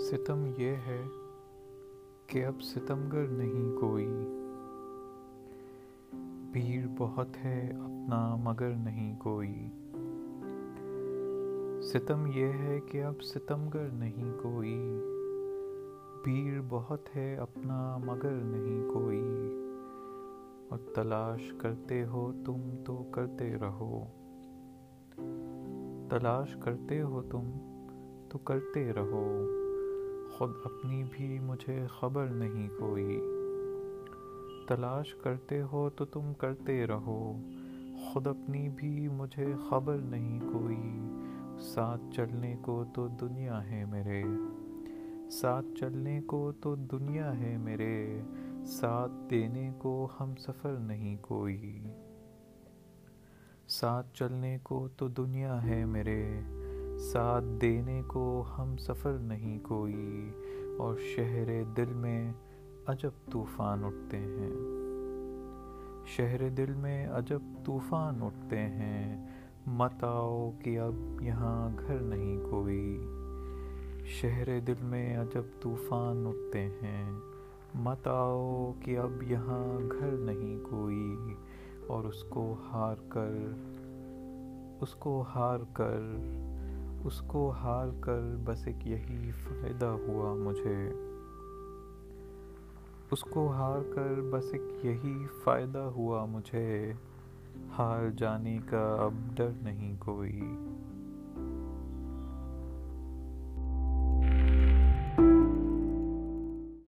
ستم یہ ہے کہ اب ستمگر نہیں کوئی بھیڑ بہت ہے اپنا مگر نہیں کوئی ستم یہ ہے کہ اب ستمگر نہیں کوئی بھیڑ بہت ہے اپنا مگر نہیں کوئی اور تلاش کرتے ہو تم تو کرتے رہو تلاش کرتے ہو تم تو کرتے رہو خود اپنی بھی مجھے خبر نہیں کوئی۔ تلاش کرتے ہو تو تم کرتے رہو، خود اپنی بھی مجھے خبر نہیں کوئی۔ ساتھ چلنے کو تو دنیا ہے میرے۔ ساتھ چلنے کو تو دنیا ہے میرے۔ ساتھ دینے کو ہم سفر نہیں کوئی۔ ساتھ چلنے کو تو دنیا ہے میرے۔ ساتھ دینے کو ہم سفر نہیں کوئی، اور شہر دل میں عجب طوفان اٹھتے ہیں۔ شہر دل میں عجب طوفان اٹھتے ہیں۔ مت آؤ کہ اب یہاں گھر نہیں کوئی۔ شہر دل میں عجب طوفان اٹھتے ہیں۔ مت آؤ کہ اب یہاں گھر نہیں کوئی۔ اور اس کو ہار کر، اس کو ہار کر اس کو ہار کر بس ایک یہی فائدہ ہوا مجھے۔ اس کو ہار کر بس ایک یہی فائدہ ہوا مجھے۔ ہار جانے کا اب ڈر نہیں کوئی۔